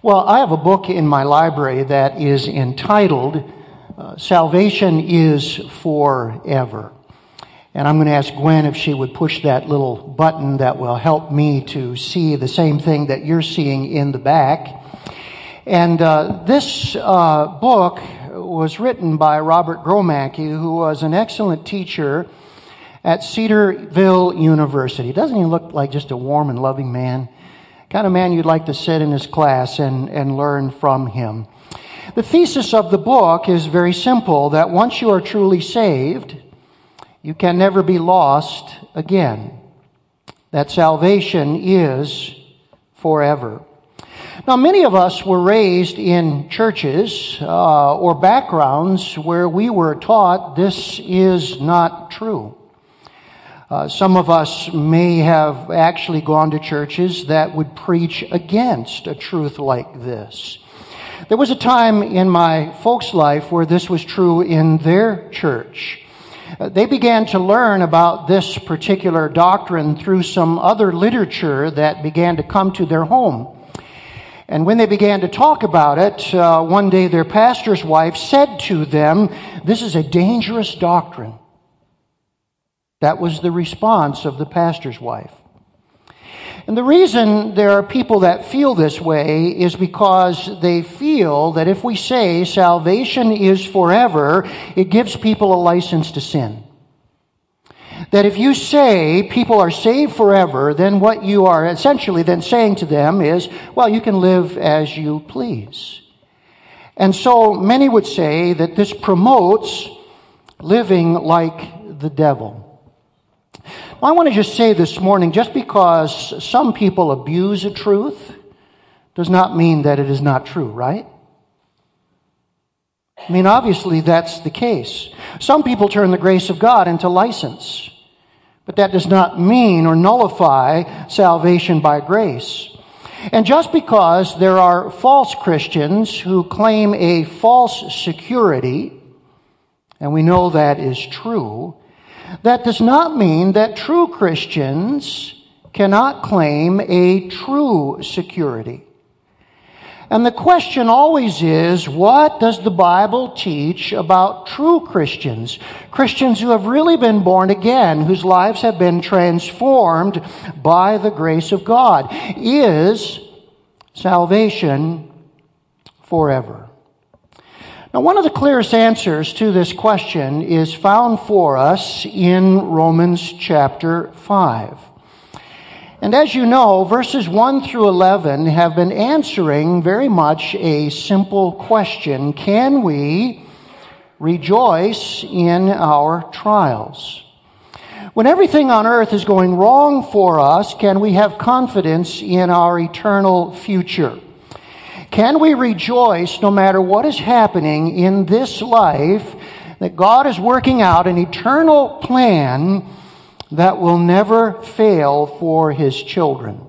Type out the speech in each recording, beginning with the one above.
Well, I have a book in my library that is entitled uh, Salvation is Forever. And I'm going to ask Gwen if she would push that little button that will help me to see the same thing that you're seeing in the back. And uh, this uh, book was written by Robert Gromacki, who was an excellent teacher at Cedarville University. Doesn't he look like just a warm and loving man? Kind of man you'd like to sit in his class and, and learn from him. The thesis of the book is very simple that once you are truly saved, you can never be lost again. That salvation is forever. Now, many of us were raised in churches uh, or backgrounds where we were taught this is not true. Uh, some of us may have actually gone to churches that would preach against a truth like this. There was a time in my folks' life where this was true in their church. Uh, they began to learn about this particular doctrine through some other literature that began to come to their home. And when they began to talk about it, uh, one day their pastor's wife said to them, This is a dangerous doctrine. That was the response of the pastor's wife. And the reason there are people that feel this way is because they feel that if we say salvation is forever, it gives people a license to sin. That if you say people are saved forever, then what you are essentially then saying to them is, well, you can live as you please. And so many would say that this promotes living like the devil. I want to just say this morning just because some people abuse a truth does not mean that it is not true, right? I mean, obviously that's the case. Some people turn the grace of God into license, but that does not mean or nullify salvation by grace. And just because there are false Christians who claim a false security, and we know that is true, that does not mean that true Christians cannot claim a true security. And the question always is, what does the Bible teach about true Christians? Christians who have really been born again, whose lives have been transformed by the grace of God. Is salvation forever? Now, one of the clearest answers to this question is found for us in Romans chapter 5. And as you know, verses 1 through 11 have been answering very much a simple question. Can we rejoice in our trials? When everything on earth is going wrong for us, can we have confidence in our eternal future? Can we rejoice no matter what is happening in this life that God is working out an eternal plan that will never fail for his children?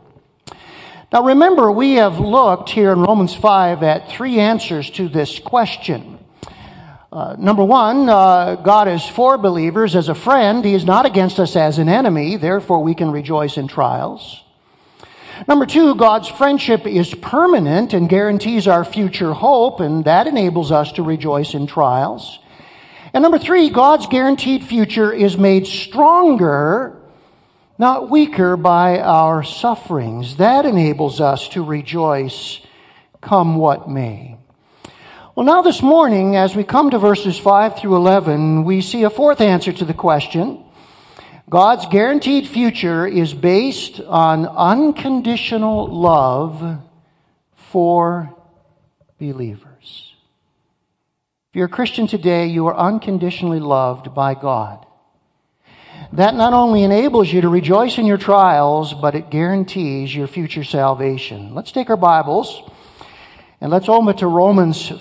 Now remember, we have looked here in Romans 5 at three answers to this question. Uh, number one, uh, God is for believers as a friend. He is not against us as an enemy. Therefore, we can rejoice in trials. Number two, God's friendship is permanent and guarantees our future hope, and that enables us to rejoice in trials. And number three, God's guaranteed future is made stronger, not weaker, by our sufferings. That enables us to rejoice come what may. Well, now this morning, as we come to verses 5 through 11, we see a fourth answer to the question. God's guaranteed future is based on unconditional love for believers. If you're a Christian today, you are unconditionally loved by God. That not only enables you to rejoice in your trials, but it guarantees your future salvation. Let's take our Bibles and let's open to Romans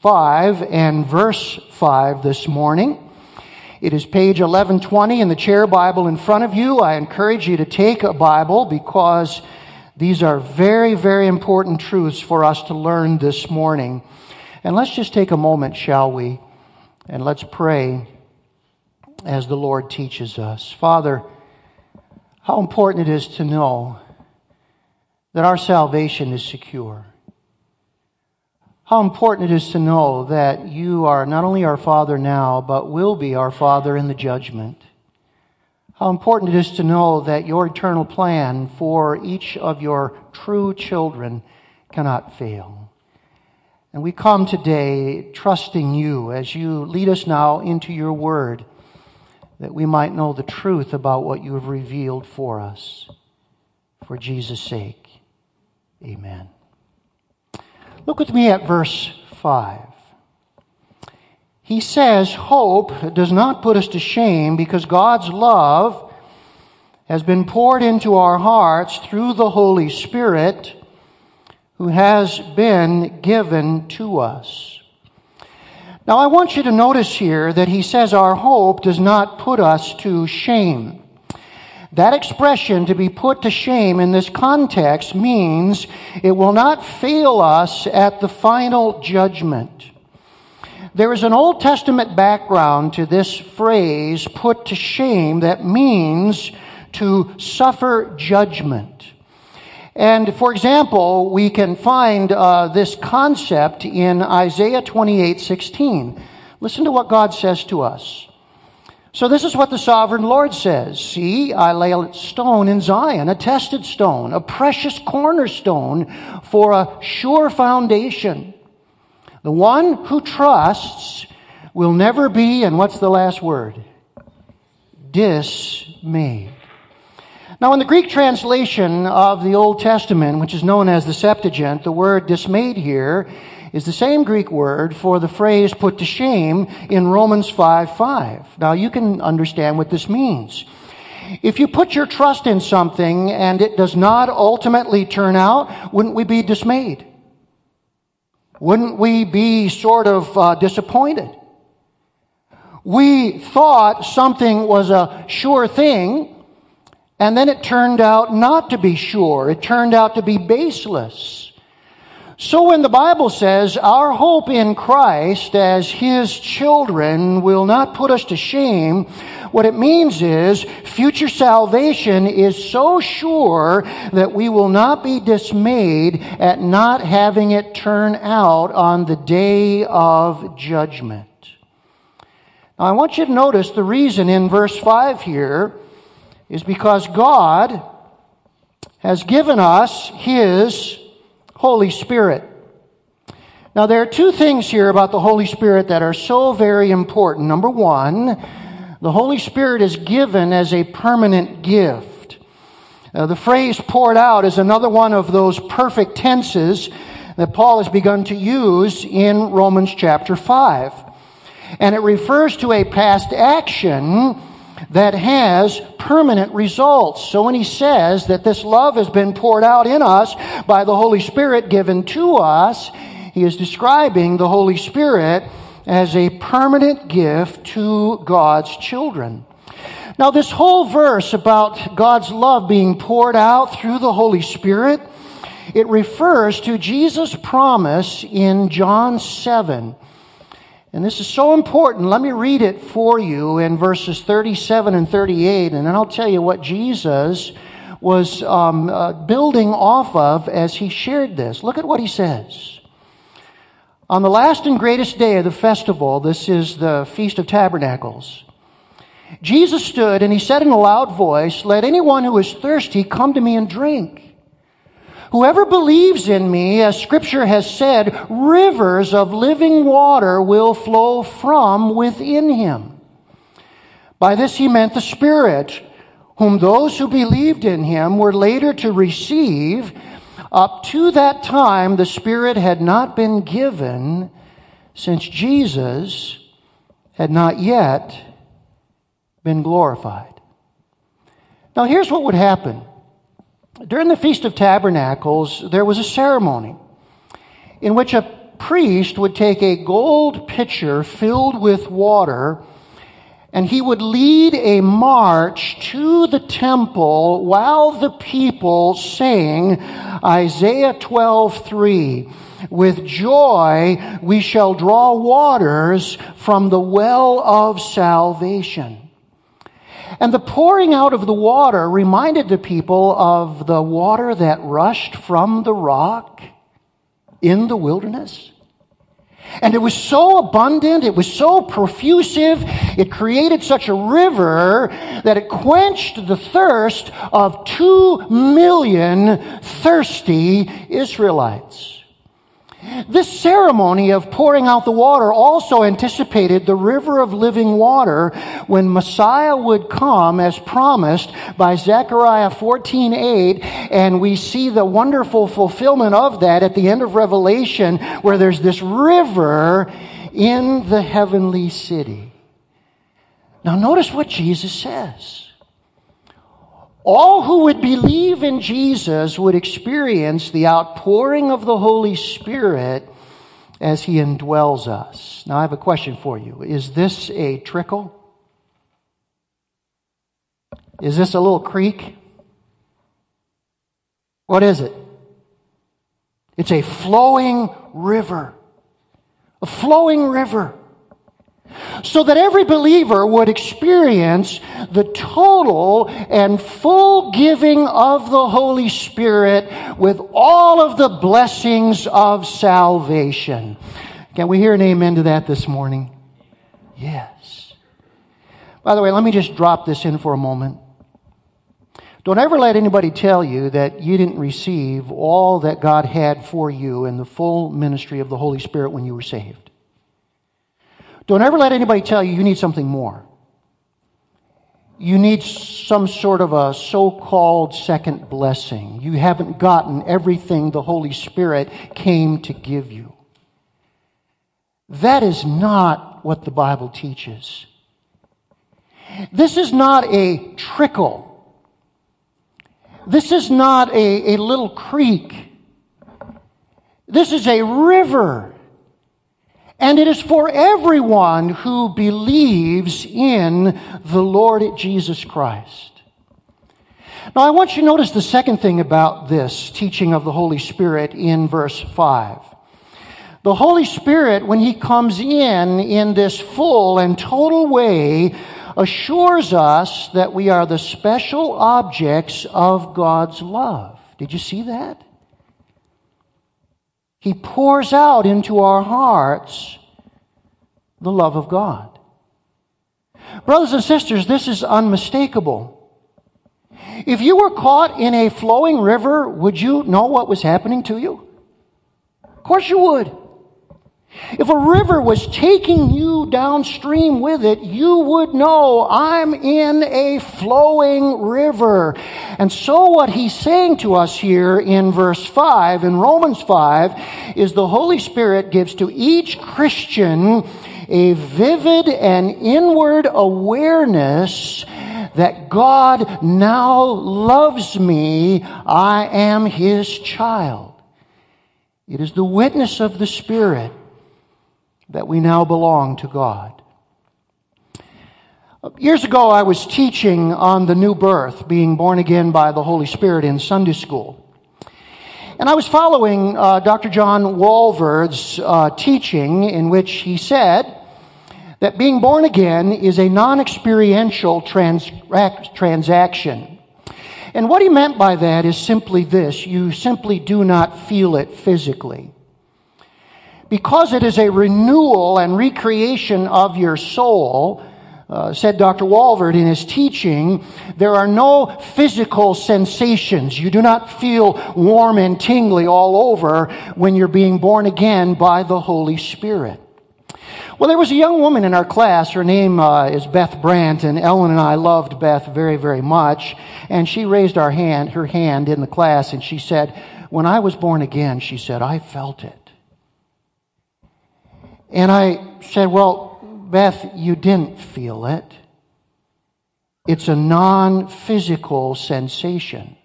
5 and verse 5 this morning. It is page 1120 in the chair Bible in front of you. I encourage you to take a Bible because these are very, very important truths for us to learn this morning. And let's just take a moment, shall we? And let's pray as the Lord teaches us. Father, how important it is to know that our salvation is secure. How important it is to know that you are not only our Father now, but will be our Father in the judgment. How important it is to know that your eternal plan for each of your true children cannot fail. And we come today trusting you as you lead us now into your word that we might know the truth about what you have revealed for us. For Jesus' sake, amen. Look with me at verse 5. He says, Hope does not put us to shame because God's love has been poured into our hearts through the Holy Spirit who has been given to us. Now, I want you to notice here that he says our hope does not put us to shame. That expression, to be put to shame in this context, means it will not fail us at the final judgment. There is an Old Testament background to this phrase, put to shame, that means to suffer judgment. And for example, we can find uh, this concept in Isaiah 28 16. Listen to what God says to us. So this is what the sovereign Lord says. See, I lay a stone in Zion, a tested stone, a precious cornerstone for a sure foundation. The one who trusts will never be, and what's the last word? Dismayed. Now, in the Greek translation of the Old Testament, which is known as the Septuagint, the word dismayed here is the same Greek word for the phrase put to shame in Romans 5 5. Now you can understand what this means. If you put your trust in something and it does not ultimately turn out, wouldn't we be dismayed? Wouldn't we be sort of uh, disappointed? We thought something was a sure thing, and then it turned out not to be sure. It turned out to be baseless. So when the Bible says our hope in Christ as His children will not put us to shame, what it means is future salvation is so sure that we will not be dismayed at not having it turn out on the day of judgment. Now I want you to notice the reason in verse 5 here is because God has given us His Holy Spirit. Now, there are two things here about the Holy Spirit that are so very important. Number one, the Holy Spirit is given as a permanent gift. Uh, the phrase poured out is another one of those perfect tenses that Paul has begun to use in Romans chapter 5. And it refers to a past action that has permanent results. So when he says that this love has been poured out in us by the Holy Spirit given to us, he is describing the Holy Spirit as a permanent gift to God's children. Now, this whole verse about God's love being poured out through the Holy Spirit, it refers to Jesus' promise in John 7 and this is so important. Let me read it for you in verses 37 and 38, and then I'll tell you what Jesus was um, uh, building off of as he shared this. Look at what he says. On the last and greatest day of the festival, this is the Feast of Tabernacles, Jesus stood and he said in a loud voice, Let anyone who is thirsty come to me and drink. Whoever believes in me, as scripture has said, rivers of living water will flow from within him. By this he meant the Spirit, whom those who believed in him were later to receive. Up to that time, the Spirit had not been given since Jesus had not yet been glorified. Now, here's what would happen during the Feast of Tabernacles, there was a ceremony in which a priest would take a gold pitcher filled with water and he would lead a march to the temple while the people sang Isaiah 12:3 with joy we shall draw waters from the well of salvation and the pouring out of the water reminded the people of the water that rushed from the rock in the wilderness. And it was so abundant, it was so profusive, it created such a river that it quenched the thirst of two million thirsty Israelites. This ceremony of pouring out the water also anticipated the river of living water when Messiah would come as promised by Zechariah 14:8 and we see the wonderful fulfillment of that at the end of Revelation where there's this river in the heavenly city. Now notice what Jesus says. All who would believe in Jesus would experience the outpouring of the Holy Spirit as He indwells us. Now, I have a question for you. Is this a trickle? Is this a little creek? What is it? It's a flowing river. A flowing river so that every believer would experience the total and full giving of the Holy Spirit with all of the blessings of salvation. Can we hear an amen to that this morning? Yes. By the way, let me just drop this in for a moment. Don't ever let anybody tell you that you didn't receive all that God had for you in the full ministry of the Holy Spirit when you were saved. Don't ever let anybody tell you you need something more. You need some sort of a so called second blessing. You haven't gotten everything the Holy Spirit came to give you. That is not what the Bible teaches. This is not a trickle. This is not a, a little creek. This is a river and it is for everyone who believes in the Lord Jesus Christ. Now, I want you to notice the second thing about this teaching of the Holy Spirit in verse 5. The Holy Spirit, when He comes in in this full and total way, assures us that we are the special objects of God's love. Did you see that? He pours out into our hearts the love of God. Brothers and sisters, this is unmistakable. If you were caught in a flowing river, would you know what was happening to you? Of course you would. If a river was taking you downstream with it, you would know I'm in a flowing river. And so what he's saying to us here in verse 5, in Romans 5, is the Holy Spirit gives to each Christian a vivid and inward awareness that God now loves me. I am his child. It is the witness of the Spirit that we now belong to God. Years ago, I was teaching on the new birth, being born again by the Holy Spirit in Sunday school. And I was following uh, Dr. John Walvoord's uh, teaching, in which he said that being born again is a non experiential trans- transaction. And what he meant by that is simply this you simply do not feel it physically because it is a renewal and recreation of your soul, uh, said Dr. Walvoord in his teaching, there are no physical sensations. You do not feel warm and tingly all over when you're being born again by the Holy Spirit. Well, there was a young woman in our class. Her name uh, is Beth Brandt, and Ellen and I loved Beth very, very much. And she raised our hand, her hand in the class, and she said, "When I was born again," she said, "I felt it." And I said, Well, Beth, you didn't feel it. It's a non physical sensation.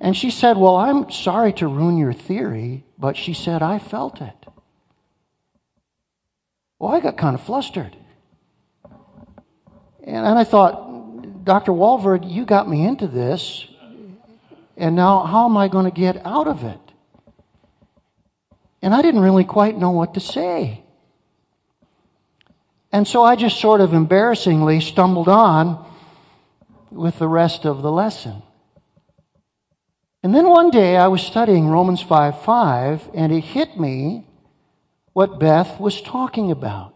And she said, Well, I'm sorry to ruin your theory, but she said, I felt it. Well, I got kind of flustered. And, I thought, Dr. Walvoord, you got me into this, and now how am I going to get out of it? And I didn't really quite know what to say. And so I just sort of embarrassingly stumbled on with the rest of the lesson. And then one day I was studying Romans 5 5, and it hit me what Beth was talking about.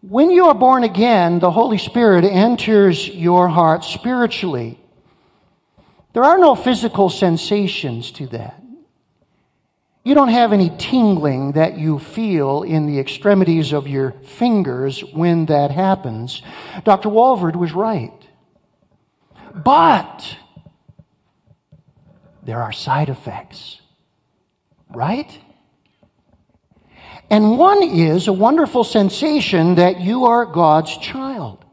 When you are born again, the Holy Spirit enters your heart spiritually. There are no physical sensations to that. You don't have any tingling that you feel in the extremities of your fingers when that happens. Dr. Walvoord was right. But there are side effects, right? And one is a wonderful sensation that you are God's child.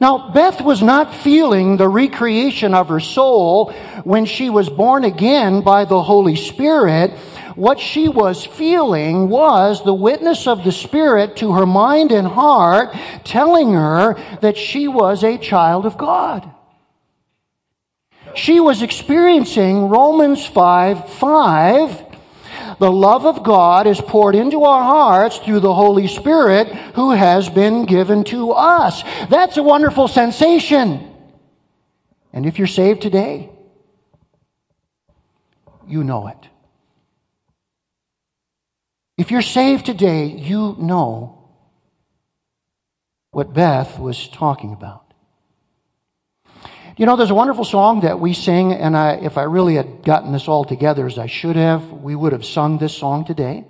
Now, Beth was not feeling the recreation of her soul when she was born again by the Holy Spirit. What she was feeling was the witness of the Spirit to her mind and heart telling her that she was a child of God. She was experiencing Romans 5 5 the love of God is poured into our hearts through the Holy Spirit who has been given to us. That's a wonderful sensation. And if you're saved today, you know it. If you're saved today, you know what Beth was talking about. You know, there's a wonderful song that we sing, and I, if I really had gotten this all together as I should have, we would have sung this song today.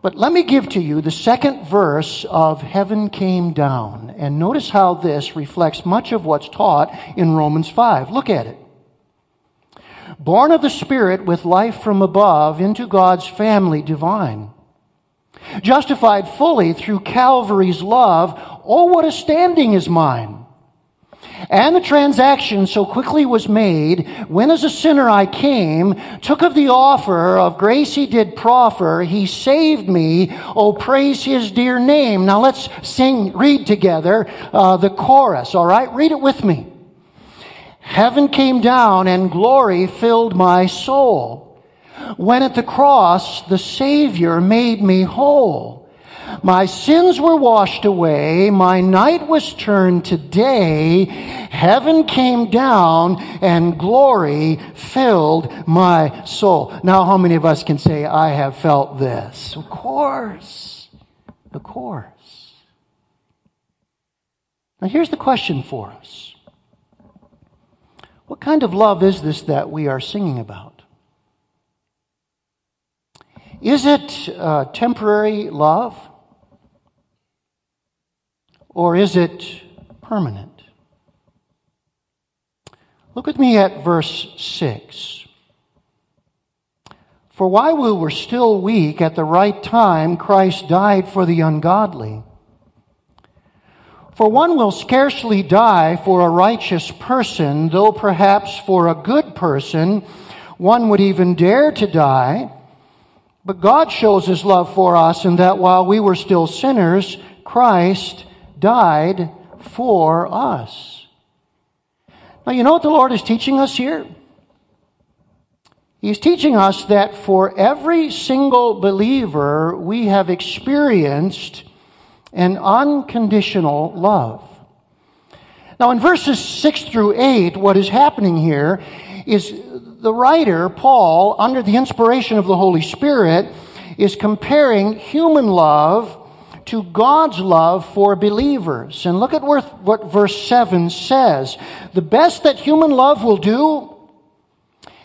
But let me give to you the second verse of Heaven Came Down. And notice how this reflects much of what's taught in Romans 5. Look at it. Born of the Spirit with life from above into God's family divine. Justified fully through Calvary's love. Oh, what a standing is mine. And the transaction so quickly was made, when as a sinner I came, took of the offer of grace he did proffer, he saved me, oh praise his dear name. Now let's sing, read together uh, the chorus, alright? Read it with me. Heaven came down and glory filled my soul. When at the cross the Savior made me whole. My sins were washed away. My night was turned to day. Heaven came down and glory filled my soul. Now, how many of us can say, I have felt this? Of course. Of course. Now, here's the question for us What kind of love is this that we are singing about? Is it uh, temporary love? Or is it permanent? Look with me at verse 6. For while we were still weak, at the right time, Christ died for the ungodly. For one will scarcely die for a righteous person, though perhaps for a good person one would even dare to die. But God shows his love for us in that while we were still sinners, Christ died for us. Now, you know what the Lord is teaching us here? He's teaching us that for every single believer, we have experienced an unconditional love. Now, in verses 6 through 8, what is happening here is the writer, Paul, under the inspiration of the Holy Spirit, is comparing human love to God's love for believers. And look at what verse 7 says. The best that human love will do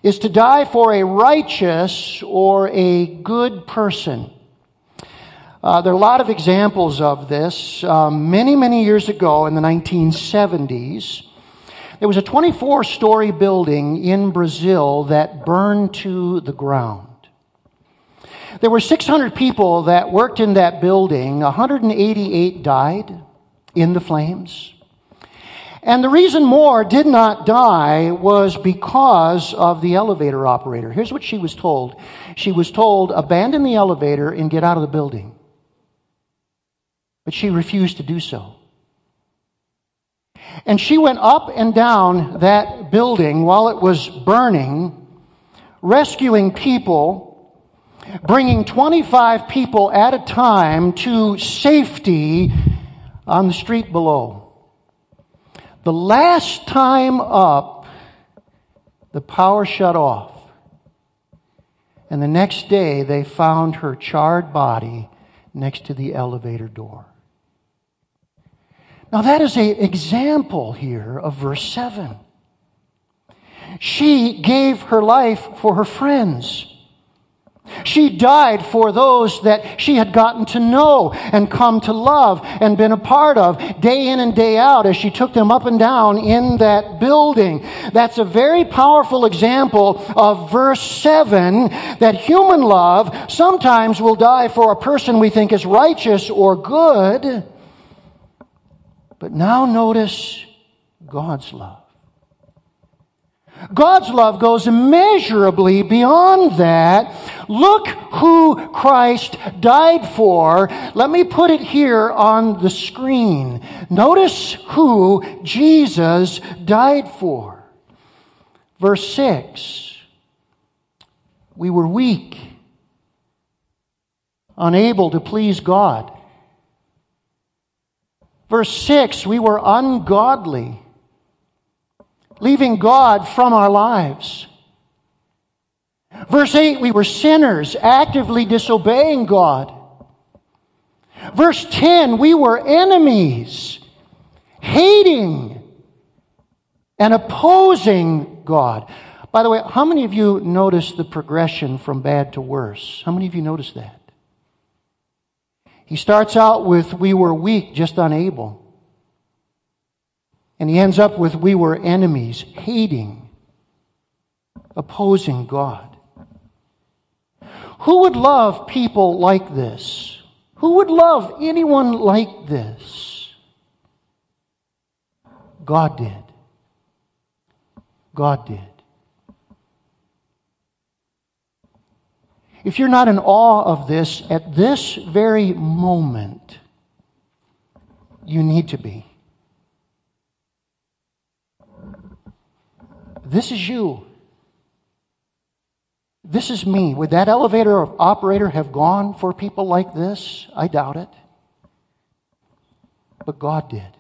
is to die for a righteous or a good person. Uh, there are a lot of examples of this. Um, many, many years ago in the 1970s, there was a 24 story building in Brazil that burned to the ground. There were 600 people that worked in that building. 188 died in the flames. And the reason more did not die was because of the elevator operator. Here's what she was told. She was told, abandon the elevator and get out of the building. But she refused to do so. And she went up and down that building while it was burning, rescuing people bringing 25 people at a time to safety on the street below. The last time up, the power shut off. And the next day, they found her charred body next to the elevator door. Now, that is an example here of verse 7. She gave her life for her friends. She died for those that she had gotten to know and come to love and been a part of day in and day out as she took them up and down in that building. That's a very powerful example of verse 7 that human love sometimes will die for a person we think is righteous or good. But now notice God's love. God's love goes immeasurably beyond that. Look who Christ died for. Let me put it here on the screen. Notice who Jesus died for. Verse 6 We were weak, unable to please God. Verse 6 We were ungodly leaving God from our lives. Verse 8, we were sinners, actively disobeying God. Verse 10, we were enemies, hating and opposing God. By the way, how many of you noticed the progression from bad to worse? How many of you noticed that? He starts out with, we were weak, just unable. And he ends up with, we were enemies, hating, opposing God. Who would love people like this? Who would love anyone like this? God did. God did. If you're not in awe of this at this very moment, you need to be. This is you. This is me. Would that elevator operator have gone for people like this? I doubt it. But God did.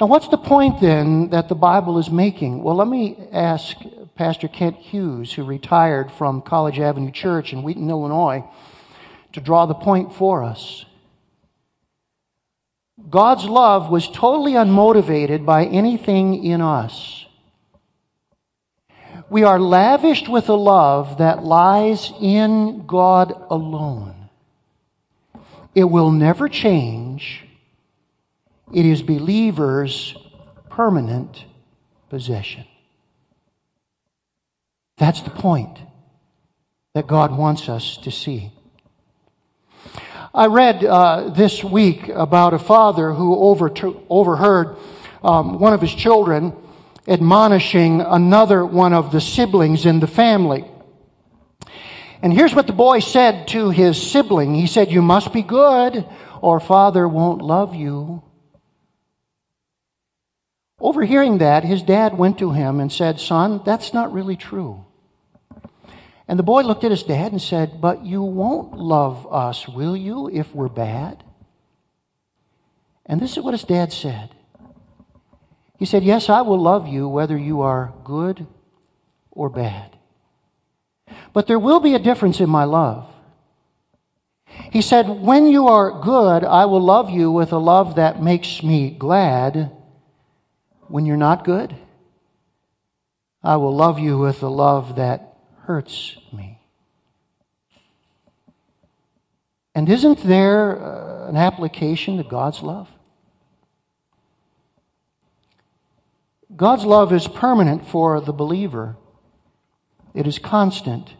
Now, what's the point then that the Bible is making? Well, let me ask Pastor Kent Hughes, who retired from College Avenue Church in Wheaton, Illinois, to draw the point for us. God's love was totally unmotivated by anything in us. We are lavished with a love that lies in God alone. It will never change. It is believers' permanent possession. That's the point that God wants us to see. I read uh, this week about a father who overheard um, one of his children admonishing another one of the siblings in the family. And here's what the boy said to his sibling. He said, You must be good, or father won't love you. Overhearing that, his dad went to him and said, Son, that's not really true. And the boy looked at his dad and said, But you won't love us, will you, if we're bad? And this is what his dad said. He said, Yes, I will love you whether you are good or bad. But there will be a difference in my love. He said, When you are good, I will love you with a love that makes me glad. When you're not good, I will love you with a love that hurts me. And isn't there uh, an application to God's love? God's love is permanent for the believer. It is constant.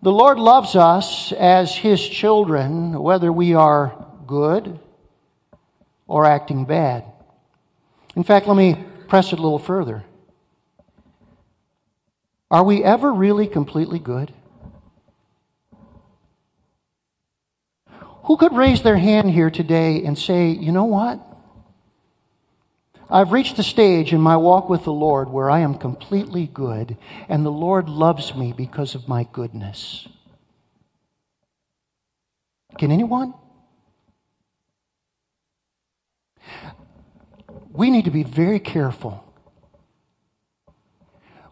The Lord loves us as His children, whether we are good or acting bad. In fact, let me press it a little further. Are we ever really completely good? Who could raise their hand here today and say, you know what? I've reached a stage in my walk with the Lord where I am completely good, and the Lord loves me because of my goodness. Can anyone? We need to be very careful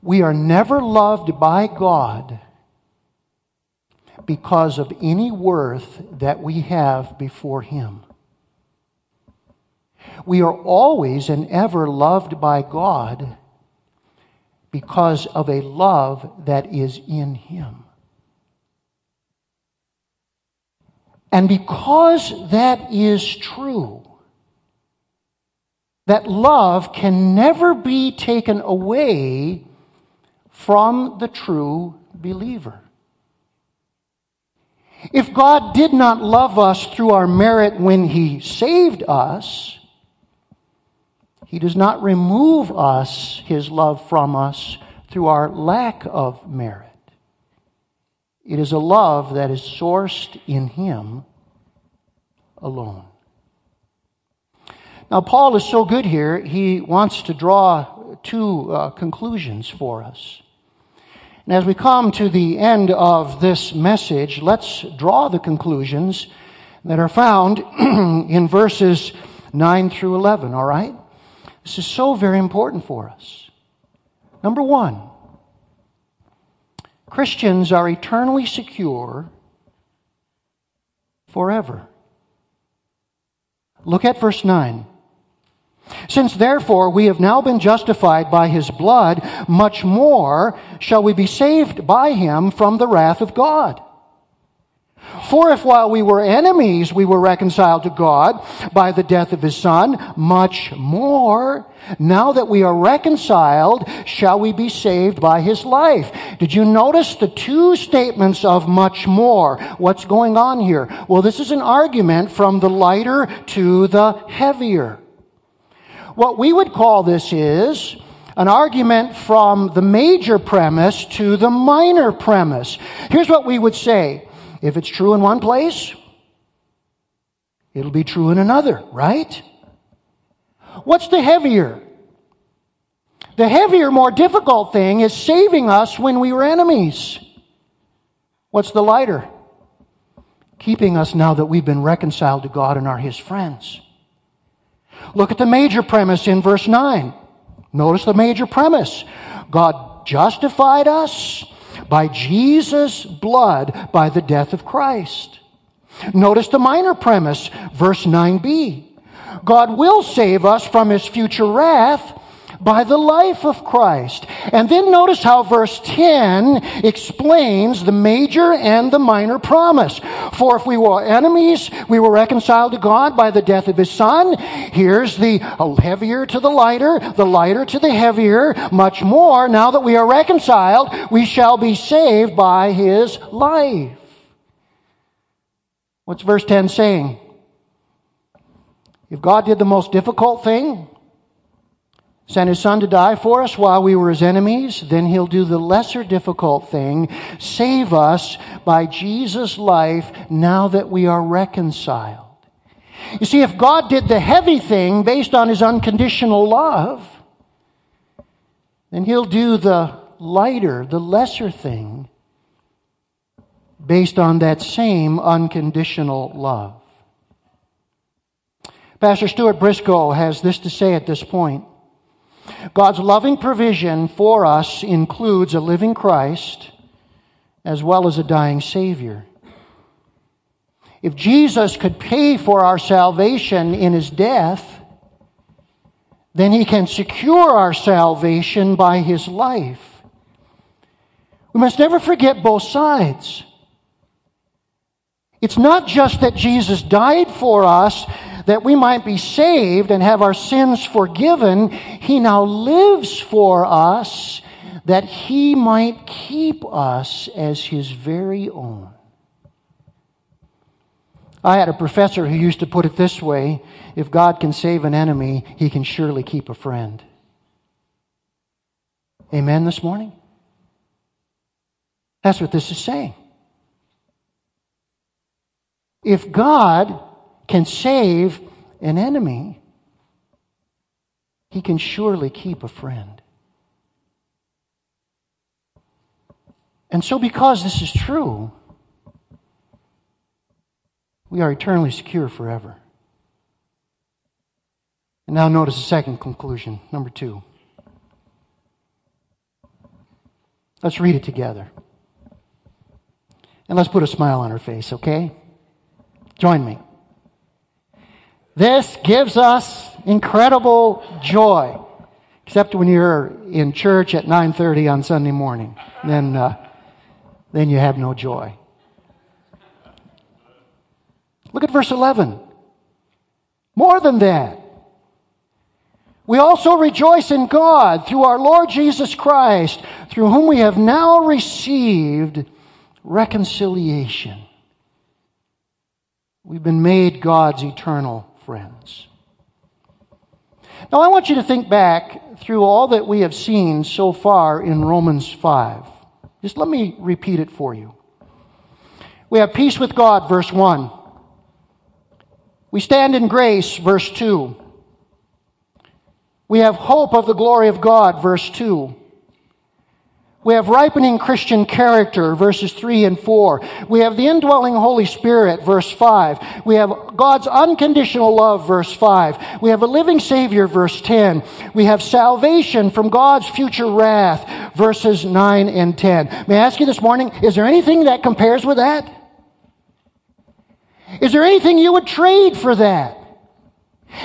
We are never loved by God because of any worth that we have before Him. We are always and ever loved by God because of a love that is in Him. And because that is true, that love can never be taken away from the true believer. If God did not love us through our merit when He saved us, He does not remove us, His love from us, through our lack of merit. It is a love that is sourced in Him alone. Now, Paul is so good here, he wants to draw two uh, conclusions for us. And as we come to the end of this message, let's draw the conclusions that are found in verses 9 through 11, all right? This is so very important for us. Number one, Christians are eternally secure forever. Look at verse 9. Since therefore we have now been justified by his blood, much more shall we be saved by him from the wrath of God. For if while we were enemies we were reconciled to God by the death of his son, much more, now that we are reconciled, shall we be saved by his life. Did you notice the two statements of much more? What's going on here? Well, this is an argument from the lighter to the heavier. What we would call this is an argument from the major premise to the minor premise. Here's what we would say. If it's true in one place, it'll be true in another, right? What's the heavier? The heavier, more difficult thing is saving us when we were enemies. What's the lighter? Keeping us now that we've been reconciled to God and are His friends. Look at the major premise in verse 9. Notice the major premise. God justified us by Jesus' blood by the death of Christ. Notice the minor premise, verse 9b. God will save us from his future wrath by the life of Christ. And then notice how verse 10 explains the major and the minor promise. For if we were enemies, we were reconciled to God by the death of his son. Here's the heavier to the lighter, the lighter to the heavier. Much more, now that we are reconciled, we shall be saved by his life. What's verse 10 saying? If God did the most difficult thing, sent his son to die for us while we were his enemies, then he'll do the lesser difficult thing, save us by Jesus' life now that we are reconciled. You see, if God did the heavy thing based on his unconditional love, then he'll do the lighter, the lesser thing based on that same unconditional love. Pastor Stuart Briscoe has this to say at this point. God's loving provision for us includes a living Christ as well as a dying Savior. If Jesus could pay for our salvation in his death, then he can secure our salvation by his life. We must never forget both sides. It's not just that Jesus died for us that we might be saved and have our sins forgiven, He now lives for us that He might keep us as His very own. I had a professor who used to put it this way if God can save an enemy, He can surely keep a friend. Amen this morning? That's what this is saying. If God can save an enemy, he can surely keep a friend. And so, because this is true, we are eternally secure forever. And now, notice the second conclusion, number two. Let's read it together. And let's put a smile on her face, okay? Join me. This gives us incredible joy, except when you're in church at 9:30 on Sunday morning. Then, uh, then you have no joy. Look at verse 11. More than that, we also rejoice in God through our Lord Jesus Christ, through whom we have now received reconciliation. We've been made God's eternal friends. Now, I want you to think back through all that we have seen so far in Romans 5. Just let me repeat it for you. We have peace with God, verse 1. We stand in grace, verse 2. We have hope of the glory of God, verse 2. We have ripening Christian character, verses 3 and 4. We have the indwelling Holy Spirit, verse 5. We have God's unconditional love, verse 5. We have a living Savior, verse 10. We have salvation from God's future wrath, verses 9 and 10. May I ask you this morning, is there anything that compares with that? Is there anything you would trade for that?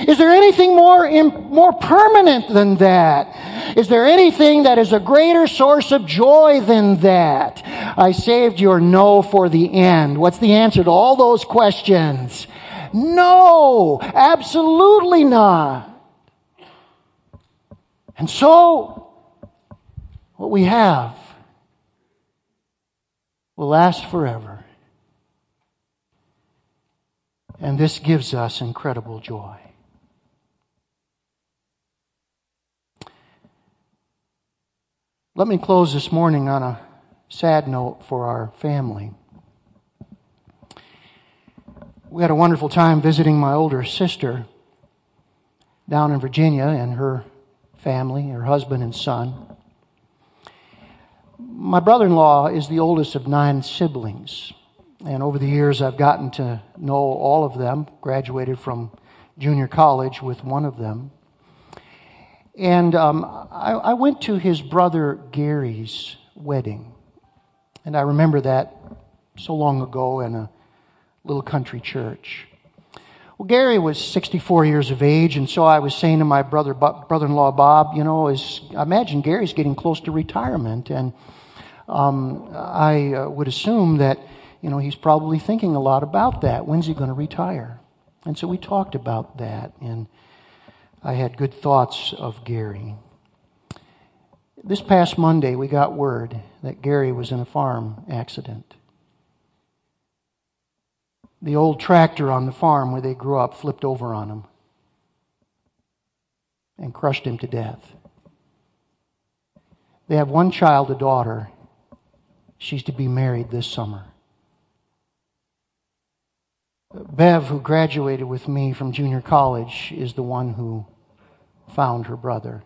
Is there anything more, more permanent than that? Is there anything that is a greater source of joy than that? I saved your no for the end. What's the answer to all those questions? No, absolutely not. And so, what we have will last forever. And this gives us incredible joy. Let me close this morning on a sad note for our family. We had a wonderful time visiting my older sister down in Virginia and her family, her husband and son. My brother in law is the oldest of nine siblings. And over the years, I've gotten to know all of them, graduated from junior college with one of them. And um, I, I went to his brother Gary's wedding. And I remember that so long ago in a little country church. Well, Gary was 64 years of age, and so I was saying to my brother, brother-in-law Bob, you know, is, I imagine Gary's getting close to retirement, and um, I uh, would assume that you know, he's probably thinking a lot about that. When's he going to retire? And so we talked about that, and I had good thoughts of Gary. This past Monday, we got word that Gary was in a farm accident. The old tractor on the farm where they grew up flipped over on him and crushed him to death. They have one child, a daughter. She's to be married this summer. Bev, who graduated with me from junior college, is the one who found her brother.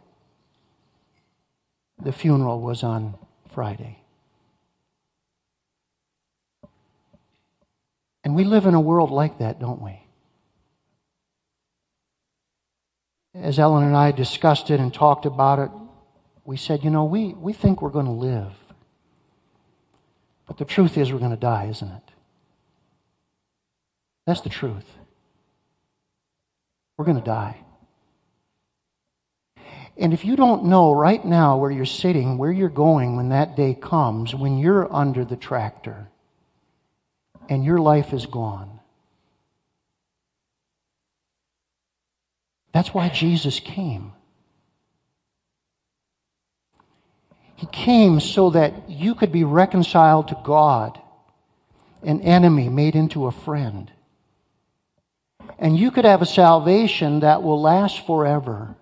The funeral was on Friday. And we live in a world like that, don't we? As Ellen and I discussed it and talked about it, we said, you know, we, we think we're going to live. But the truth is, we're going to die, isn't it? That's the truth. We're going to die. And if you don't know right now where you're sitting, where you're going when that day comes, when you're under the tractor and your life is gone, that's why Jesus came. He came so that you could be reconciled to God, an enemy made into a friend and you could have a salvation that will last forever.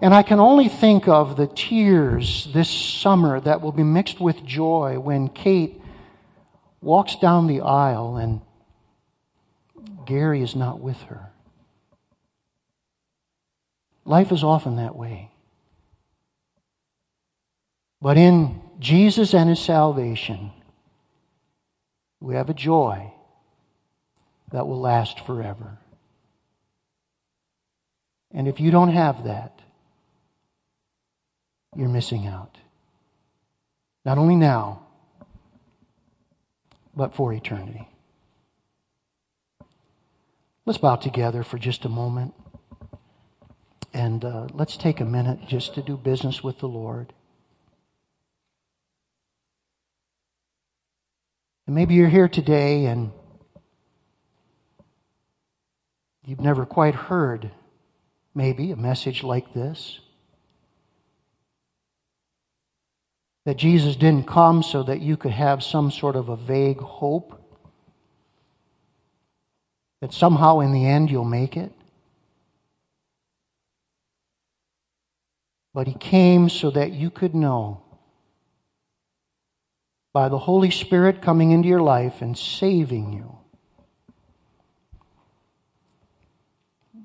And I can only think of the tears this summer that will be mixed with joy when Kate walks down the aisle and Gary is not with her. Life is often that way. But in Jesus and his salvation, we have a joy that will last forever. And if you don't have that, you're missing out. Not only now, but for eternity. Let's bow together for just a moment. And uh, let's take a minute just to do business with the Lord. And maybe you're here today and you've never quite heard, maybe, a message like this. That Jesus didn't come so that you could have some sort of a vague hope that somehow in the end you'll make it. But He came so that you could know by the Holy Spirit coming into your life and saving you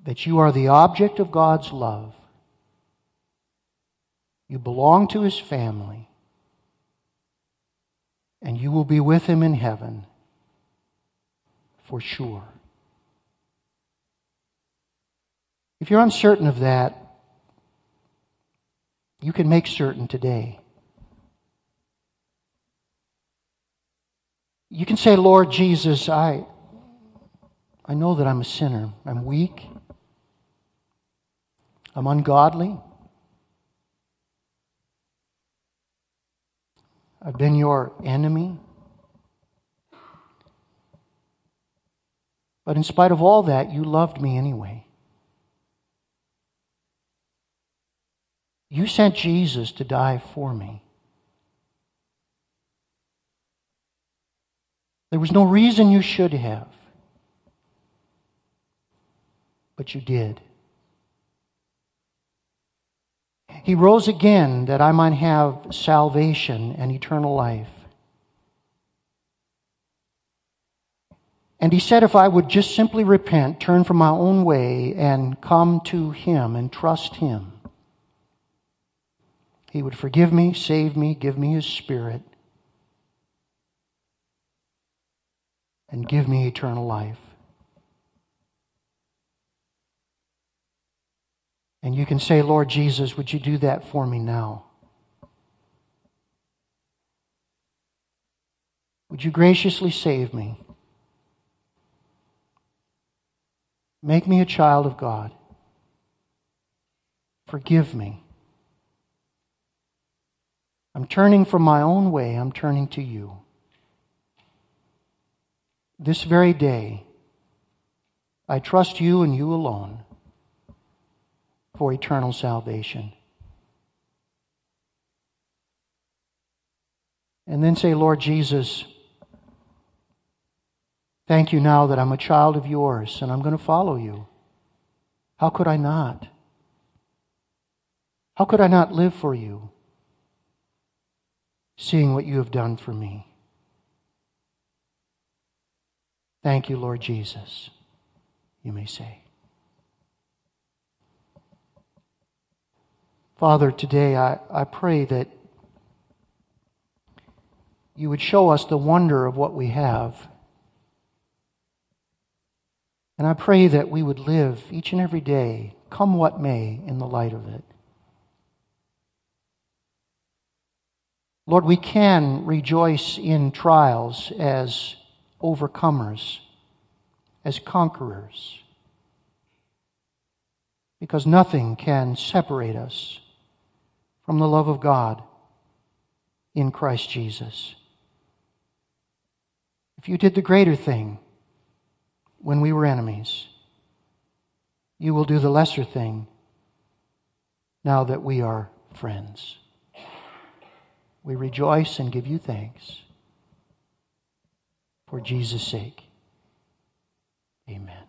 that you are the object of God's love. You belong to His family. And you will be with Him in heaven for sure. If you're uncertain of that, you can make certain today. You can say, Lord Jesus, I, I know that I'm a sinner. I'm weak. I'm ungodly. I've been your enemy. But in spite of all that, you loved me anyway. You sent Jesus to die for me. There was no reason you should have, but you did. He rose again that I might have salvation and eternal life. And he said, if I would just simply repent, turn from my own way, and come to him and trust him, he would forgive me, save me, give me his spirit, and give me eternal life. And you can say, Lord Jesus, would you do that for me now? Would you graciously save me? Make me a child of God. Forgive me. I'm turning from my own way, I'm turning to you. This very day, I trust you and you alone for eternal salvation. And then say, Lord Jesus, thank you now that I'm a child of yours and I'm going to follow you. How could I not? How could I not live for you, seeing what you have done for me? Thank you, Lord Jesus, you may say. Father, today I, I pray that you would show us the wonder of what we have. And I pray that we would live each and every day, come what may, in the light of it. Lord, we can rejoice in trials as overcomers, as conquerors, because nothing can separate us from the love of God in Christ Jesus. If you did the greater thing when we were enemies, you will do the lesser thing now that we are friends. We rejoice and give you thanks for Jesus' sake. Amen.